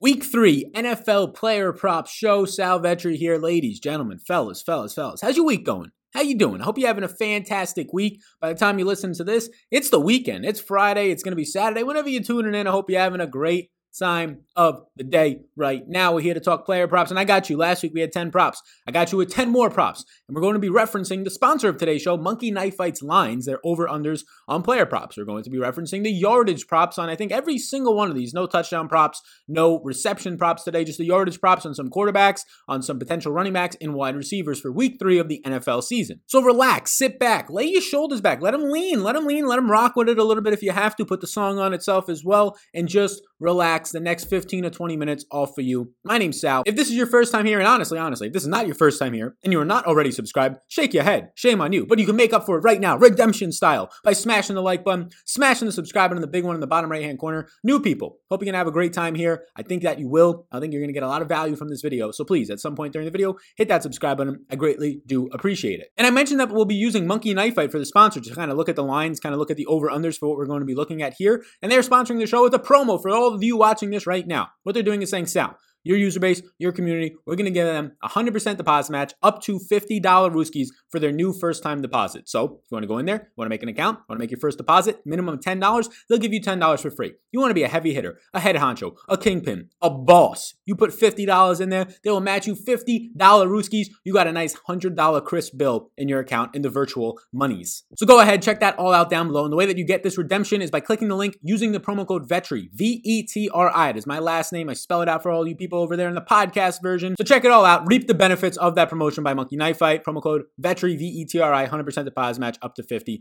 Week three NFL player prop show. Sal Vetri here, ladies, gentlemen, fellas, fellas, fellas. How's your week going? How you doing? I hope you're having a fantastic week. By the time you listen to this, it's the weekend. It's Friday. It's going to be Saturday. Whenever you're tuning in, I hope you're having a great time of the day right now. We're here to talk player props, and I got you. Last week we had 10 props. I got you with 10 more props, and we're going to be referencing the sponsor of today's show, Monkey Knife Fights lines, their over-unders on player props. We're going to be referencing the yardage props on, I think, every single one of these. No touchdown props, no reception props today, just the yardage props on some quarterbacks, on some potential running backs, and wide receivers for week three of the NFL season. So relax, sit back, lay your shoulders back, let them lean, let them lean, let them rock with it a little bit if you have to. Put the song on itself as well, and just relax. The next 15 to 20 minutes all for you. My name's Sal. If this is your first time here, and honestly, honestly, if this is not your first time here and you are not already subscribed, shake your head. Shame on you. But you can make up for it right now, redemption style, by smashing the like button, smashing the subscribe button, the big one in the bottom right hand corner. New people, hope you're gonna have a great time here. I think that you will. I think you're gonna get a lot of value from this video. So please, at some point during the video, hit that subscribe button. I greatly do appreciate it. And I mentioned that we'll be using Monkey Knife Fight for the sponsor to kind of look at the lines, kind of look at the over unders for what we're going to be looking at here. And they're sponsoring the show with a promo for all of you watching this right now. What they're doing is saying, Sal, your user base, your community, we're going to give them 100% deposit match up to $50 Rooskies for their new first time deposit. So if you want to go in there, want to make an account, want to make your first deposit, minimum $10, they'll give you $10 for free. You want to be a heavy hitter, a head honcho, a kingpin, a boss. You put $50 in there, they will match you $50 Rooskies. You got a nice $100 crisp bill in your account in the virtual monies. So go ahead, check that all out down below. And the way that you get this redemption is by clicking the link using the promo code VETRI, V E T R I. It is my last name. I spell it out for all you people over there in the podcast version. So check it all out. Reap the benefits of that promotion by Monkey Knife Fight. Promo code VETRI, V E T R I, 100% deposit match up to $50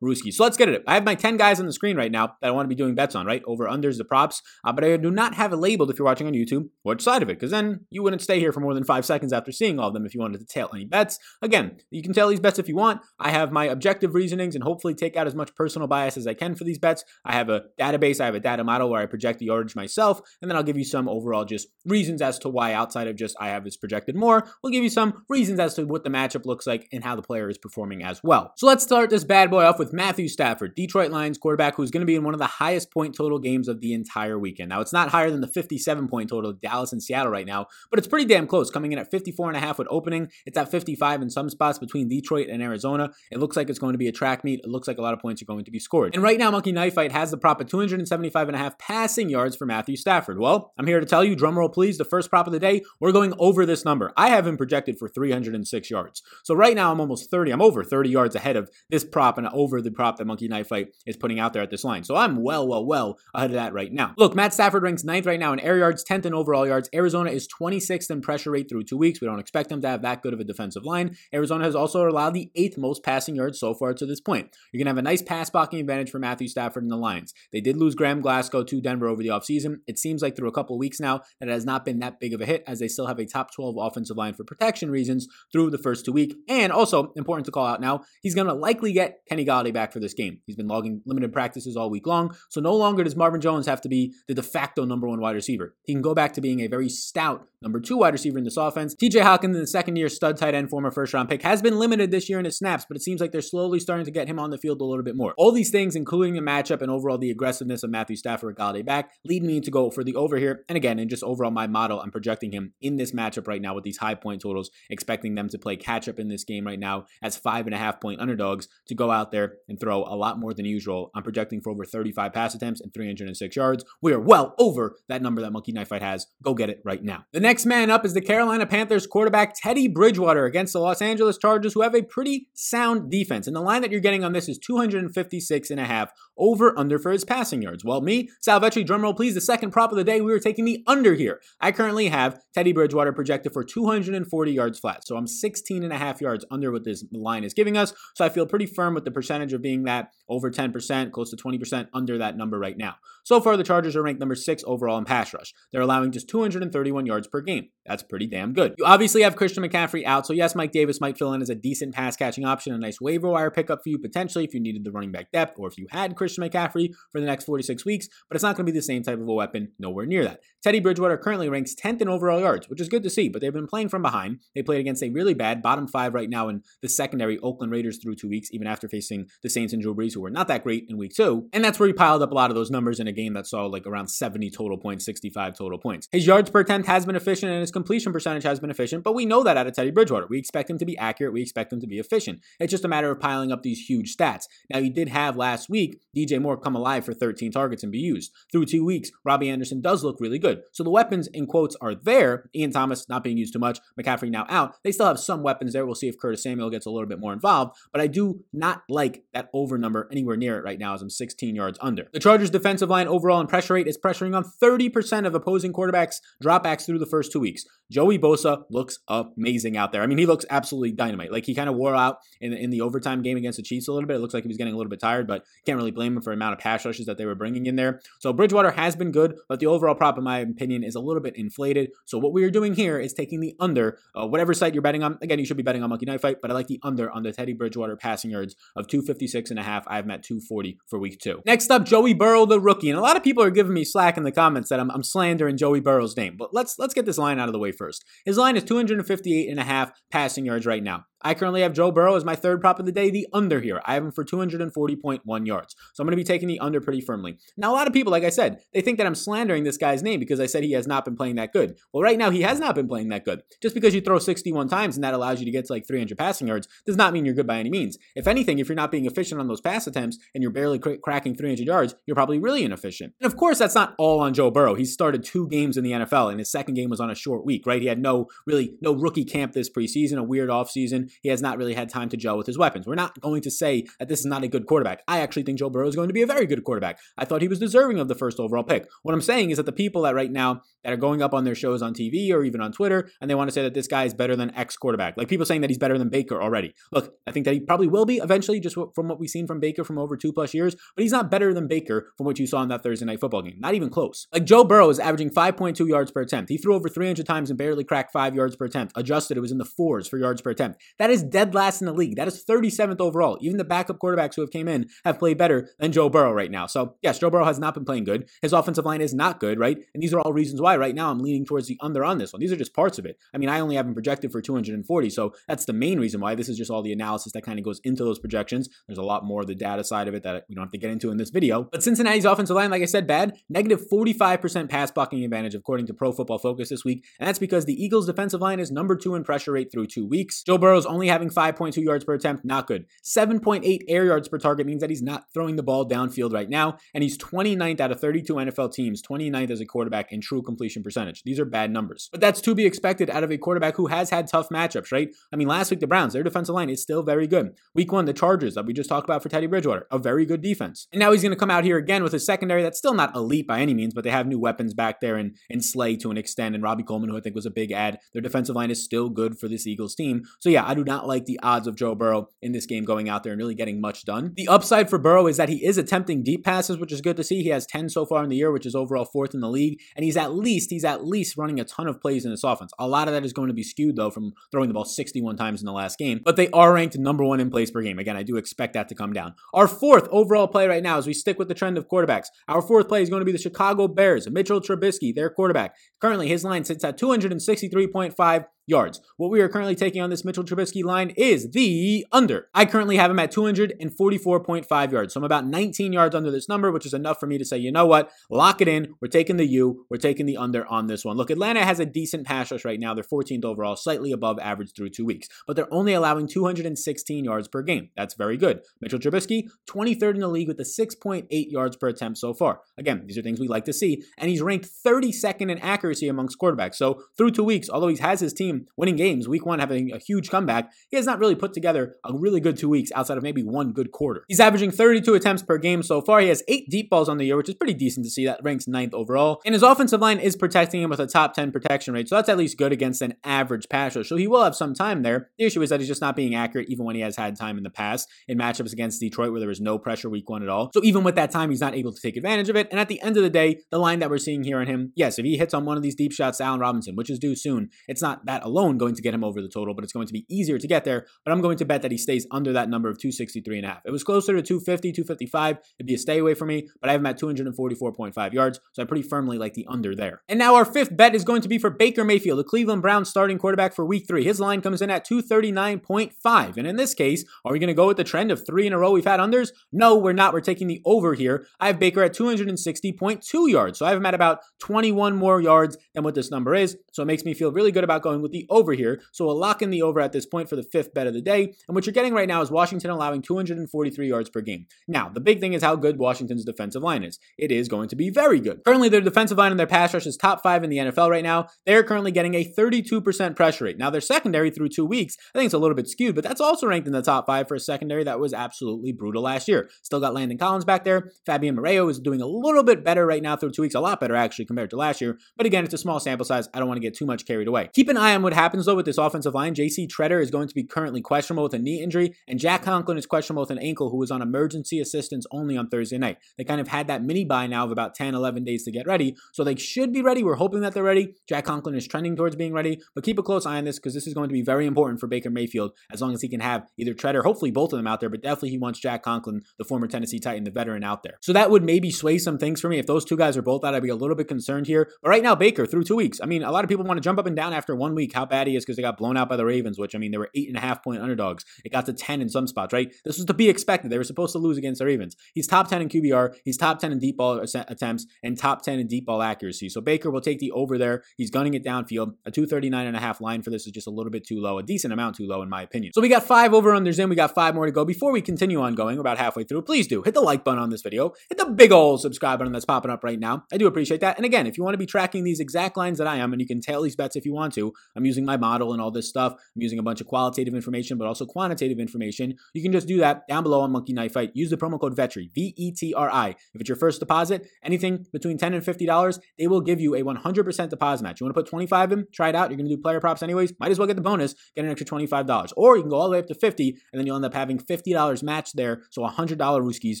Rooski. So let's get it. I have my 10 guys on the screen right now that I want to be doing bets on, right? Over unders, the props. Uh, but I do not have it labeled if you're watching on YouTube which side of it, because then you wouldn't stay here for more than five seconds after seeing all of them if you wanted to tail any bets. Again, you can tail these bets if you want. I have my objective reasonings and hopefully take out as much personal bias as I can for these bets. I have a database, I have a data model where I project the yardage myself, and then I'll give you some overall just reasons as to why outside of just I have this projected more, we'll give you some reasons as to what the matchup looks like and how the player is performing as well. So let's start this bad boy off with Matthew Stafford, Detroit Lions quarterback, who's going to be in one of the highest point total games of the entire weekend. Now, it's not higher than the 57 point total of Dallas and Seattle right now, but it's pretty damn close, coming in at 54 and a half with opening. It's at 55 in some spots between Detroit and Arizona. It looks like it's going to be a track meet. It looks like a lot of points are going to be scored. And right now, Monkey Knife Fight has the prop at 275 and a half passing yards for Matthew Stafford. Well, I'm here to tell you, drumroll please, the first prop of the day, we're going over this number. I have him projected for 306 yards. So right now, I'm almost 30. I'm over 30 yards ahead of this prop and over the prop that Monkey Knife Fight is putting out there at this line. So I'm well, well, well ahead of that right now. Look, Matt Stafford ranks ninth right now in air yards, 10th in overall yards. Arizona is 26th in pressure rate through two weeks. We don't expect them to have that good of a defensive line. Arizona has also allowed the eighth most passing yards so far to this point. You're going to have a nice pass blocking advantage for Matthew Stafford and the Lions. They did lose Graham Glasgow to Denver over the offseason. It seems like through a couple weeks now that it has not been that big of a hit as they still have a top 12 offensive line for protection reasons through the first two weeks. And also, important to call out now, he's going to likely get Kenny Golladay back for this game. He's been logging limited practices all week long, so no longer does Marvin Jones have to be the de facto number one wide receiver. He can go back to being a very stout number two wide receiver in this offense. TJ Hockenson, the second year stud tight end, former first round pick, has been limited this year in his snaps, but it seems like they're slowly starting to get him on the field a little bit more. All these things, including the matchup and overall the aggressiveness of Matthew Stafford with Golladay back, lead me to go for the over here. And again, in just overall my model, I'm projecting him in this matchup right now with these high point totals, expecting them to play catch up in this game right now as five and a half point underdogs to go out there and throw a lot more than usual. I'm projecting for over 35 pass attempts and 306 yards. We are well over that number that Monkey Knife Fight has. Go get it right now. The next man up is the Carolina Panthers quarterback Teddy Bridgewater against the Los Angeles Chargers, who have a pretty sound defense. And the line that you're getting on this is 256 and a half over under for his passing yards. Well, me, Sal Vetri, drumroll please, the second prop of the day, we were taking the under here. I currently have Teddy Bridgewater projected for 240 yards flat. So I'm 16 and a half yards under what this line is giving us. So I feel pretty firm with the percentage of being that over 10%, close to 20% under that number right now. So far, the Chargers are ranked number six overall in pass rush. They're allowing just 231 yards per game. That's pretty damn good. You obviously have Christian McCaffrey out, so yes, Mike Davis might fill in as a decent pass catching option, a nice waiver wire pickup for you potentially if you needed the running back depth or if you had Christian McCaffrey for the next 46 weeks, but it's not going to be the same type of a weapon, nowhere near that. Teddy Bridgewater currently ranks 10th in overall yards, which is good to see, but they've been playing from behind. They played against a really bad bottom five right now in the secondary Oakland Raiders through two weeks, even after facing the Saints and Drew Brees, who were not that great in week two. And that's where he piled up a lot of those numbers in a game that saw like around 70 total points, 65 total points. His yards per attempt has been efficient and his completion percentage has been efficient, but we know that out of Teddy Bridgewater. We expect him to be accurate. We expect him to be efficient. It's just a matter of piling up these huge stats. Now, you did have last week DJ Moore come alive for 13 targets and be used. Through two weeks, Robbie Anderson does look really good. So the weapons in quotes are there. Ian Thomas not being used too much, McCaffrey now out. They still have some weapons there. We'll see if Curtis Samuel gets a little bit more involved, but I do not like that over number anywhere near it right now as I'm 16 yards under. The Chargers defensive line overall in pressure rate is pressuring on 30% of opposing quarterbacks dropbacks through the first two weeks. Joey Bosa looks amazing out there. I mean, he looks absolutely dynamite. Like he kind of wore out in, in the overtime game against the Chiefs a little bit. It looks like he was getting a little bit tired, but can't really blame him for the amount of pass rushes that they were bringing in there. So Bridgewater has been good, but the overall prop, in my opinion, is a little bit inflated. So what we are doing here is taking the under, uh, whatever site you're betting on. Again, you should be betting on Monkey Knife Fight, but I like the under on the Teddy Bridgewater passing yards of 256 and a half. I have met 240 for week two. Next up, Joey Burrow, the rookie. And a lot of people are giving me slack in the comments that I'm, I'm slandering Joey Burrow's name, but let's let's get this line out of the way first. His line is 258 and a half passing yards right now. I currently have Joe Burrow as my third prop of the day, the under here. I have him for 240.1 yards. So I'm going to be taking the under pretty firmly. Now, a lot of people, like I said, they think that I'm slandering this guy's name because I said he has not been playing that good. Well, right now, he has not been playing that good. Just because you throw 61 times and that allows you to get to like 300 passing yards does not mean you're good by any means. If anything, if you're not being efficient on those pass attempts and you're barely cr- cracking 300 yards, you're probably really inefficient. And of course, that's not all on Joe Burrow. He started two games in the NFL, and his second game was on a short week, right? He had no really no rookie camp this preseason, a weird offseason. He has not really had time to gel with his weapons. We're not going to say that this is not a good quarterback. I actually think Joe Burrow is going to be a very good quarterback. I thought he was deserving of the first overall pick. What I'm saying is that the people that right now that are going up on their shows on TV or even on Twitter and they want to say that this guy is better than X quarterback, like people saying that he's better than Baker already. Look, I think that he probably will be eventually, just from what we've seen from Baker from over two plus years, but he's not better than Baker from what you saw in that Thursday night football game. Not even close. Like Joe Burrow is averaging 5.2 yards per attempt. He threw over 300 times and barely cracked five yards per attempt. Adjusted, it was in the fours for yards per attempt. That is dead last in the league. That is 37th overall. Even the backup quarterbacks who have came in have played better than Joe Burrow right now. So yes, Joe Burrow has not been playing good. His offensive line is not good, right? And these are all reasons why right now I'm leaning towards the under on this one. These are just parts of it. I mean, I only have him projected for 240, so that's the main reason why. This is just all the analysis that kind of goes into those projections. There's a lot more of the data side of it that we don't have to get into in this video. But Cincinnati's offensive line, like I said, bad. Negative 45% pass blocking advantage according to Pro Football Focus this week, and that's because the Eagles' defensive line is number two in pressure rate through two weeks. Joe Burrow's only having 5.2 yards per attempt, not good. 7.8 air yards per target means that he's not throwing the ball downfield right now, and he's 29th out of 32 NFL teams, 29th as a quarterback in true completion percentage. These are bad numbers. But that's to be expected out of a quarterback who has had tough matchups, right? I mean, last week the Browns, their defensive line is still very good. Week one, the Chargers that we just talked about for Teddy Bridgewater, a very good defense. And now he's going to come out here again with a secondary that's still not elite by any means, but they have new weapons back there in, in Slay to an extent, and Robey-Coleman, who I think was a big ad. Their defensive line is still good for this Eagles team. So yeah, I do not like the odds of Joe Burrow in this game going out there and really getting much done. The upside for Burrow is that he is attempting deep passes, which is good to see. He has 10 so far in the year, which is overall fourth in the league, and he's at least he's at least running a ton of plays in this offense. A lot of that is going to be skewed though from throwing the ball 61 times in the last game, but they are ranked number 1 in plays per game. Again, I do expect that to come down. Our fourth overall play right now as we stick with the trend of quarterbacks. Our fourth play is going to be the Chicago Bears, Mitchell Trubisky, their quarterback. Currently, his line sits at 263.5 yards. What we are currently taking on this Mitchell Trubisky line is the under. I currently have him at 244.5 yards. So I'm about 19 yards under this number, which is enough for me to say, you know what? Lock it in. We're taking the U. We're taking the under on this one. Look, Atlanta has a decent pass rush right now. They're 14th overall, slightly above average through two weeks, but they're only allowing 216 yards per game. That's very good. Mitchell Trubisky, 23rd in the league with a 6.8 yards per attempt so far. Again, these are things we like to see. And he's ranked 32nd in accuracy amongst quarterbacks. So through two weeks, although he has his team team winning games, week one having a huge comeback, he has not really put together a really good two weeks outside of maybe one good quarter. He's averaging 32 attempts per game so far. He has eight deep balls on the year, which is pretty decent to see. That ranks ninth overall. And his offensive line is protecting him with a top 10 protection rate, so that's at least good against an average passer. So he will have some time there. The issue is that he's just not being accurate even when he has had time in the past in matchups against Detroit where there was no pressure week one at all. So even with that time, he's not able to take advantage of it. And at the end of the day, the line that we're seeing here on him, yes, if he hits on one of these deep shots to Allen Robinson, which is due soon, it's not that alone going to get him over the total, but it's going to be easier to get there. But I'm going to bet that he stays under that number of 263 and a half. It was closer to 250, 255, it'd be a stay away for me, but I have him at 244.5 yards, so I pretty firmly like the under there. And now our fifth bet is going to be for Baker Mayfield, the Cleveland Browns starting quarterback for week three. His line comes in at 239.5. And in this case, are we going to go with the trend of three in a row we've had unders? No, we're not. We're taking the over here. I have Baker at 260.2 yards. So I have him at about 21 more yards than what this number is. So it makes me feel really good about going with the over here. So we'll lock in the over at this point for the fifth bet of the day. And what you're getting right now is Washington allowing 243 yards per game. Now, the big thing is how good Washington's defensive line is. It is going to be very good. Currently, their defensive line and their pass rush is top five in the NFL right now. They're currently getting a 32% pressure rate. Now, their secondary through two weeks, I think it's a little bit skewed, but that's also ranked in the top five for a secondary that was absolutely brutal last year. Still got Landon Collins back there. Fabian Moreau is doing a little bit better right now through two weeks, a lot better actually compared to last year. But again, it's a small sample size. I don't want to get too much carried away. Keep an eye on what happens though with this offensive line. JC Tretter is going to be currently questionable with a knee injury, and Jack Conklin is questionable with an ankle who was on emergency assistance only on Thursday night. They kind of had that mini bye now of about 10, 11 days to get ready. So they should be ready. We're hoping that they're ready. Jack Conklin is trending towards being ready, but keep a close eye on this because this is going to be very important for Baker Mayfield as long as he can have either Tretter, hopefully both of them out there, but definitely he wants Jack Conklin, the former Tennessee Titan, the veteran out there. So that would maybe sway some things for me. If those two guys are both out, I'd be a little bit concerned here. But right now, Baker through two weeks. I mean, a lot of people want to jump up and down after one week how bad he is because they got blown out by the Ravens, which I mean, they were eight and a half point underdogs. It got to 10 in some spots, right? This was to be expected. They were supposed to lose against the Ravens. He's top 10 in QBR, he's top 10 in deep ball attempts, and top 10 in deep ball accuracy. So Baker will take the over there. He's gunning it downfield. A 239 and a half line for this is just a little bit too low, a decent amount too low, in my opinion. So we got five over unders in. We got five more to go. Before we continue on going, about halfway through. Please do hit the like button on this video. Hit the big old subscribe button that's popping up right now. I do appreciate that. And again, if you want to be tracking these exact lines that I am, and you can tail these bets if you want to, I'm using my model and all this stuff. I'm using a bunch of qualitative information, but also quantitative information. You can just do that down below on Monkey Knife Fight. Use the promo code VETRI, V E T R I. If it's your first deposit, anything between 10 and $50, they will give you a 100% deposit match. You want to put 25 in, try it out. You're going to do player props anyways. Might as well get the bonus, get an extra $25. Or you can go all the way up to 50 and then you'll end up having $50 matched there. So $100 Rooskies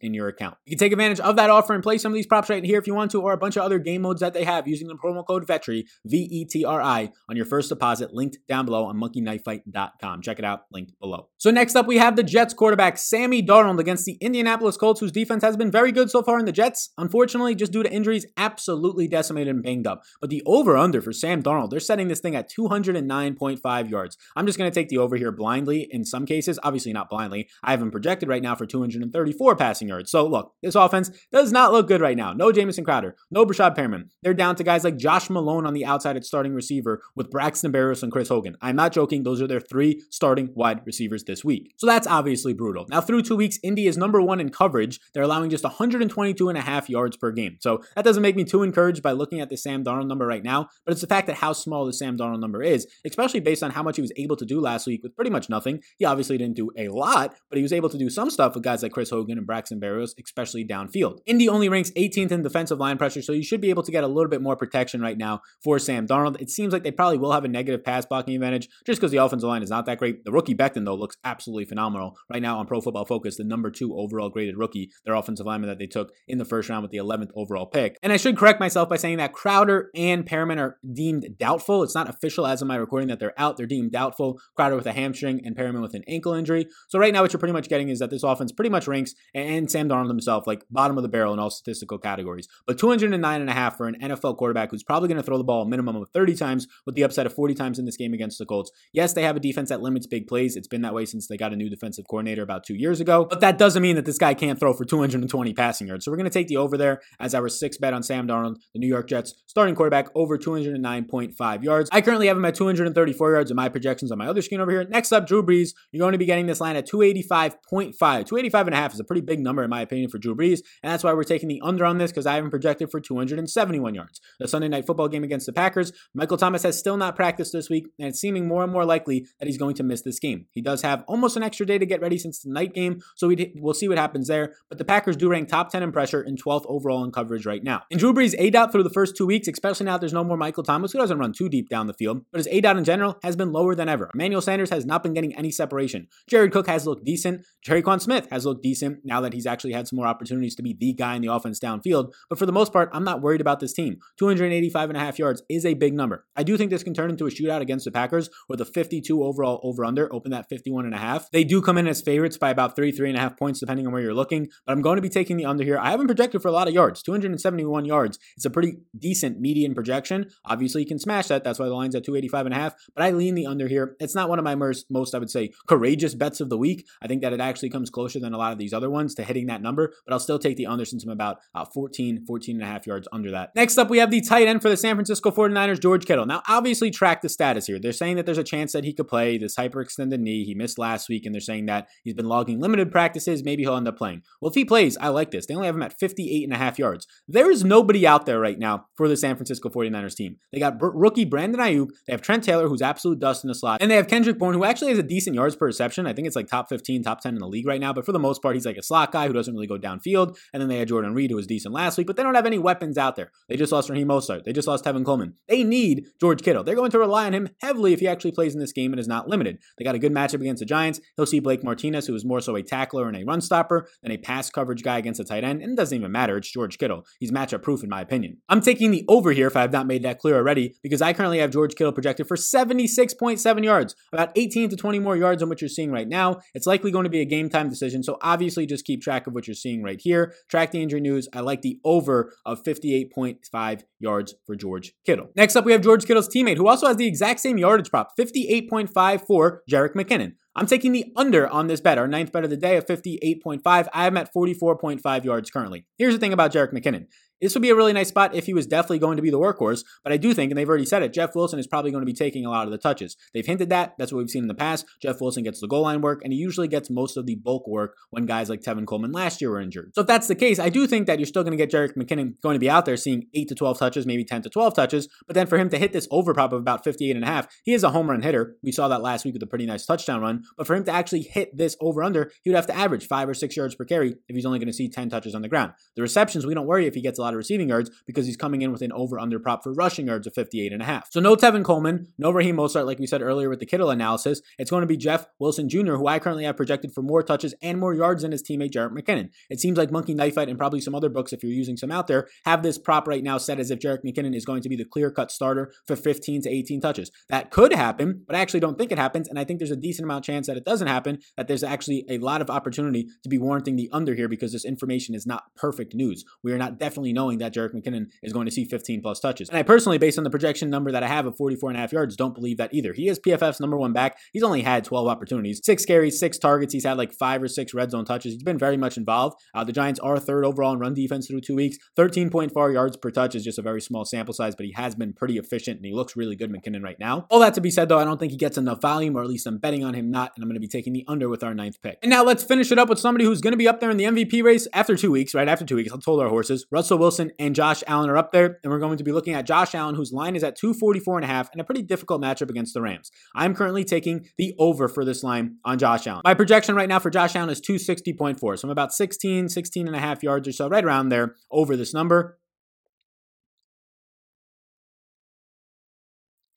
in your account. You can take advantage of that offer and play some of these props right here if you want to, or a bunch of other game modes that they have using the promo code VETRI, V E T R I, on your first deposit, linked down below on monkeyknifefight.com. Check it out, linked below. So next up, we have the Jets quarterback, Sammy Darnold, against the Indianapolis Colts, whose defense has been very good so far in the Jets. Unfortunately, just due to injuries, absolutely decimated and banged up. But the over under for Sam Darnold, they're setting this thing at 209.5 yards. I'm just going to take the over here blindly in some cases, obviously not blindly. I have him projected right now for 234 passing yards. So look, this offense does not look good right now. No Jamison Crowder, no Breshad Perriman. They're down to guys like Josh Malone on the outside at starting receiver with Braxton Berrios and Chris Hogan. I'm not joking. Those are their three starting wide receivers this week. So that's obviously brutal. Now, through two weeks, Indy is number one in coverage. They're allowing just 122 and a half yards per game. So that doesn't make me too encouraged by looking at the Sam Darnold number right now, but it's the fact that how small the Sam Darnold number is, especially based on how much he was able to do last week with pretty much nothing. He obviously didn't do a lot, but he was able to do some stuff with guys like Chris Hogan and Braxton Berrios, especially downfield. Indy only ranks 18th in defensive line pressure, so you should be able to get a little bit more protection right now for Sam Darnold. It seems like they probably will have a negative pass blocking advantage just because the offensive line is not that great. The rookie Becton, though, looks absolutely phenomenal right now on Pro Football Focus, the number two overall graded rookie, their offensive lineman that they took in the first round with the 11th overall pick. And I should correct myself by saying that Crowder and Perriman are deemed doubtful. It's not official as of my recording that they're out. They're deemed doubtful. Crowder with a hamstring and Perriman with an ankle injury. So right now, what you're pretty much getting is that this offense pretty much ranks and Sam Darnold himself like bottom of the barrel in all statistical categories. But 209 and a half for an NFL quarterback who's probably going to throw the ball a minimum of 30 times with the upside of 40 times in this game against the Colts. Yes, they have a defense that limits big plays. It's been that way since they got a new defensive coordinator about two years ago. But that doesn't mean that this guy can't throw for 220 passing yards. So we're going to take the over there as our sixth bet on Sam Darnold, the New York Jets starting quarterback, over 209.5 yards. I currently have him at 234 yards in my projections on my other screen over here. Next up, Drew Brees. You're going to be getting this line at 285.5. 285 and a half is a pretty big number in my opinion for Drew Brees, and that's why we're taking the under on this because I have him projected for 271 yards. The Sunday night football game against the Packers, Michael Thomas has still not practiced this week, and it's seeming more and more likely that he's going to miss this game. He does have almost an extra day to get ready since the night game, so we'll see what happens there. But the Packers do rank top 10 in pressure and 12th overall in coverage right now. And Drew Brees' A dot through the first two weeks, especially now that there's no more Michael Thomas, who doesn't run too deep down the field, but his A dot in general has been lower than ever. Emmanuel Sanders has not been getting any separation. Jared Cook has looked decent. Jerry Quan Smith has looked decent now that he's actually had some more opportunities to be the guy in the offense downfield. But for the most part, I'm not worried about this team. 285 and a half yards is a big number. I do think this can turn into a a shootout against the Packers with a 52 overall over under, open that 51 and a half. They do come in as favorites by about three, three and a half points, depending on where you're looking. But I'm going to be taking the under here. I haven't projected for a lot of yards, 271 yards. It's a pretty decent median projection. Obviously, you can smash that. That's why the line's at 285 and a half. But I lean the under here. It's not one of my most, I would say, courageous bets of the week. I think that it actually comes closer than a lot of these other ones to hitting that number. But I'll still take the under since I'm about uh, 14, 14 and a half yards under that. Next up, we have the tight end for the San Francisco 49ers, George Kittle. Now, obviously, track the status here. They're saying that there's a chance that he could play this hyperextended knee. He missed last week, and they're saying that he's been logging limited practices. Maybe he'll end up playing. Well, if he plays, I like this. They only have him at 58 and a half yards. There is nobody out there right now for the San Francisco 49ers team. They got rookie Brandon Aiyuk. They have Trent Taylor, who's absolute dust in the slot. And they have Kendrick Bourne, who actually has a decent yards per reception. I think it's like top 15, top 10 in the league right now. But for the most part, he's like a slot guy who doesn't really go downfield. And then they had Jordan Reed, who was decent last week, but they don't have any weapons out there. They just lost Raheem Mostert. They just lost Tevin Coleman. They need George Kittle. They're going to rely on him heavily if he actually plays in this game and is not limited. They got a good matchup against the Giants. He'll see Blake Martinez, who is more so a tackler and a run stopper than a pass coverage guy against a tight end. And it doesn't even matter. It's George Kittle. He's matchup proof, in my opinion. I'm taking the over here if I have not made that clear already, because I currently have George Kittle projected for 76.7 yards, about 18 to 20 more yards than what you're seeing right now. It's likely going to be a game time decision. So obviously, just keep track of what you're seeing right here. Track the injury news. I like the over of 58.5 yards for George Kittle. Next up, we have George Kittle's teammate, who also has the exact same yardage prop, 58.5 for Jerick McKinnon. I'm taking the under on this bet, our ninth bet of the day of 58.5. I am at 44.5 yards currently. Here's the thing about Jerick McKinnon. This would be a really nice spot if he was definitely going to be the workhorse. But I do think, and they've already said it, Jeff Wilson is probably going to be taking a lot of the touches. They've hinted that. That's what we've seen in the past. Jeff Wilson gets the goal line work, and he usually gets most of the bulk work when guys like Tevin Coleman last year were injured. So if that's the case, I do think that you're still going to get Jerick McKinnon going to be out there seeing 8 to 12 touches, maybe 10 to 12 touches. But then for him to hit this over prop of about 58 and a half, he is a home run hitter. We saw that last week with a pretty nice touchdown run. But for him to actually hit this over under, he would have to average five or six yards per carry if he's only going to see 10 touches on the ground. The receptions, we don't worry if he gets a lot of receiving yards because he's coming in with an over under prop for rushing yards of 58 and a half. So no Tevin Coleman, no Raheem Mostert, like we said earlier with the Kittle analysis. It's going to be Jeff Wilson Jr., who I currently have projected for more touches and more yards than his teammate Jerick McKinnon. It seems like Monkey Knife Fight and probably some other books, if you're using some out there, have this prop right now set as if Jerick McKinnon is going to be the clear cut starter for 15 to 18 touches. That could happen, but I actually don't think it happens. And I think there's a decent amount chance that it doesn't happen, that there's actually a lot of opportunity to be warranting the under here because this information is not perfect news. We are not definitely knowing that Jerick McKinnon is going to see 15 plus touches. And I personally, based on the projection number that I have of 44 and a half yards, don't believe that either. He is PFF's number one back. He's only had 12 opportunities, six carries, six targets. He's had like five or six red zone touches. He's been very much involved. Uh, the Giants are third overall in run defense through two weeks. 13.4 yards per touch is just a very small sample size, but he has been pretty efficient and he looks really good, McKinnon, right now. All that to be said, though, I don't think he gets enough volume, or at least I'm betting on him not, and I'm going to be taking the under with our ninth pick. And now let's finish it up with somebody who's going to be up there in the MVP race after two weeks, right? After two weeks, I'll told our horses. Russell Wilson and Josh Allen are up there, and we're going to be looking at Josh Allen, whose line is at 244 and a half, and a pretty difficult matchup against the Rams. I'm currently taking the over for this line on Josh Allen. My projection right now for Josh Allen is 260.4, so I'm about 16, 16 and a half yards or so, right around there over this number.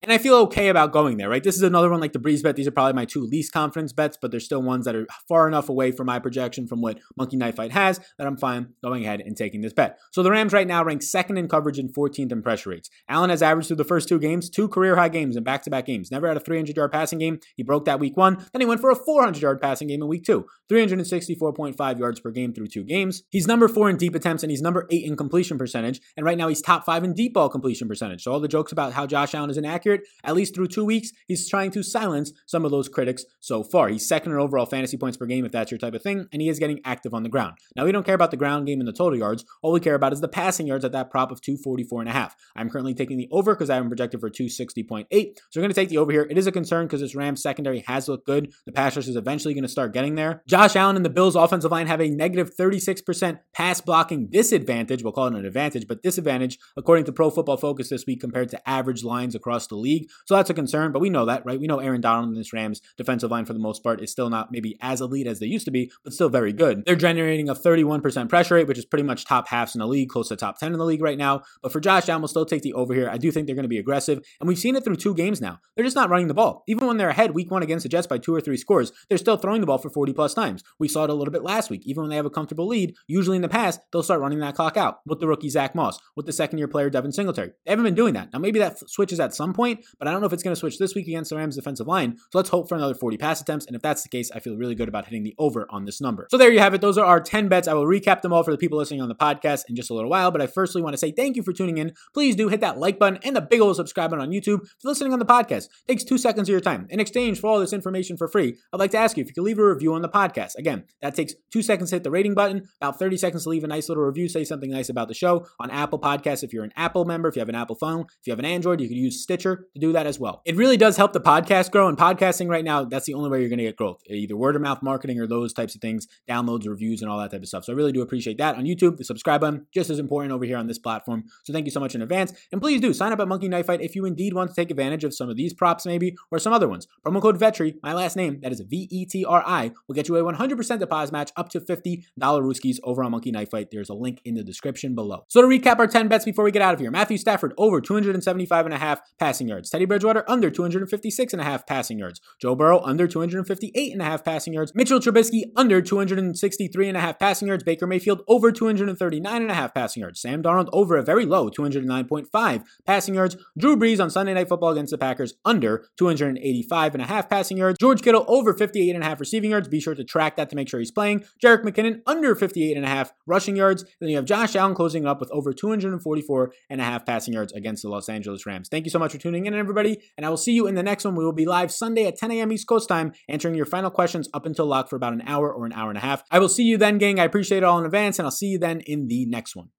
And I feel okay about going there, right? This is another one like the Brees bet. These are probably my two least confidence bets, but they're still ones that are far enough away from my projection from what Monkey Knife Fight has that I'm fine going ahead and taking this bet. So the Rams right now rank second in coverage and 14th in pressure rates. Allen has averaged through the first two games, two career high games in back to back games. Never had a 300 yard passing game. He broke that week one. Then he went for a 400 yard passing game in week two. 364.5 yards per game through two games. He's number four in deep attempts and he's number eight in completion percentage. And right now he's top five in deep ball completion percentage. So all the jokes about how Josh Allen is inaccurate accurate. At least through two weeks, he's trying to silence some of those critics so far. He's second in overall fantasy points per game, if that's your type of thing, and he is getting active on the ground. Now, we don't care about the ground game and the total yards. All we care about is the passing yards at that prop of 244 and a half. I'm currently taking the over because I have him projected for 260.8. So we're going to take the over here. It is a concern because this Rams secondary has looked good. The pass rush is eventually going to start getting there. Josh Allen and the Bills offensive line have a negative 36% pass blocking disadvantage. We'll call it an advantage, but disadvantage according to Pro Football Focus this week compared to average lines across the league. So that's a concern, but we know that, right? We know Aaron Donald and this Rams defensive line for the most part is still not maybe as elite as they used to be, but still very good. They're generating a 31% pressure rate, which is pretty much top halves in the league, close to top 10 in the league right now. But for Josh Allen, we'll still take the over here. I do think they're going to be aggressive, and we've seen it through two games now. They're just not running the ball. Even when they're ahead week one against the Jets by two or three scores, they're still throwing the ball for 40 plus times. We saw it a little bit last week. Even when they have a comfortable lead, usually in the past, they'll start running that clock out with the rookie Zach Moss, with the second year player Devin Singletary. They haven't been doing that. Now, maybe that switches at some point, point, but I don't know if it's going to switch this week against the Rams defensive line. So let's hope for another 40 pass attempts. And if that's the case, I feel really good about hitting the over on this number. So there you have it. Those are our 10 bets. I will recap them all for the people listening on the podcast in just a little while. But I firstly want to say thank you for tuning in. Please do hit that like button and the big old subscribe button on YouTube. If you're listening on the podcast, takes two seconds of your time. In exchange for all this information for free, I'd like to ask you if you could leave a review on the podcast. Again, that takes two seconds to hit the rating button, about 30 seconds to leave a nice little review, say something nice about the show on Apple Podcasts. If you're an Apple member, if you have an Apple phone, if you have an Android, you can use Stitcher to do that as well. It really does help the podcast grow. And podcasting right now, that's the only way you're going to get growth. Either word of mouth marketing or those types of things, downloads, reviews, and all that type of stuff. So I really do appreciate that. On YouTube, the subscribe button, just as important over here on this platform. So thank you so much in advance. And please do sign up at Monkey Knife Fight if you indeed want to take advantage of some of these props, maybe, or some other ones. Promo code VETRI, my last name, that is V E T R I, will get you a 100% deposit match up to $50 Rooskies over on Monkey Knife Fight. There's a link in the description below. So to recap our 10 bets before we get out of here Matthew Stafford over 275 and a half passing yards. Teddy Bridgewater under 256 and a half passing yards. Joe Burrow under 258 and a half passing yards. Mitchell Trubisky under 263 and a half passing yards. Baker Mayfield over 239 and a half passing yards. Sam Darnold over a very low 209.5 passing yards. Drew Brees on Sunday Night Football against the Packers under 285 and a half passing yards. George Kittle over 58 and a half receiving yards. Be sure to track that to make sure he's playing. Jerick McKinnon under 58 and a half rushing yards. Then you have Josh Allen closing up with over 244 and a half passing yards against the Los Angeles Rams. Thank you so much for tuning in, everybody, and I will see you in the next one. We will be live Sunday at 10 a.m. East Coast time, answering your final questions up until lock for about an hour or an hour and a half. I will see you then, gang. I appreciate it all in advance, and I'll see you then in the next one.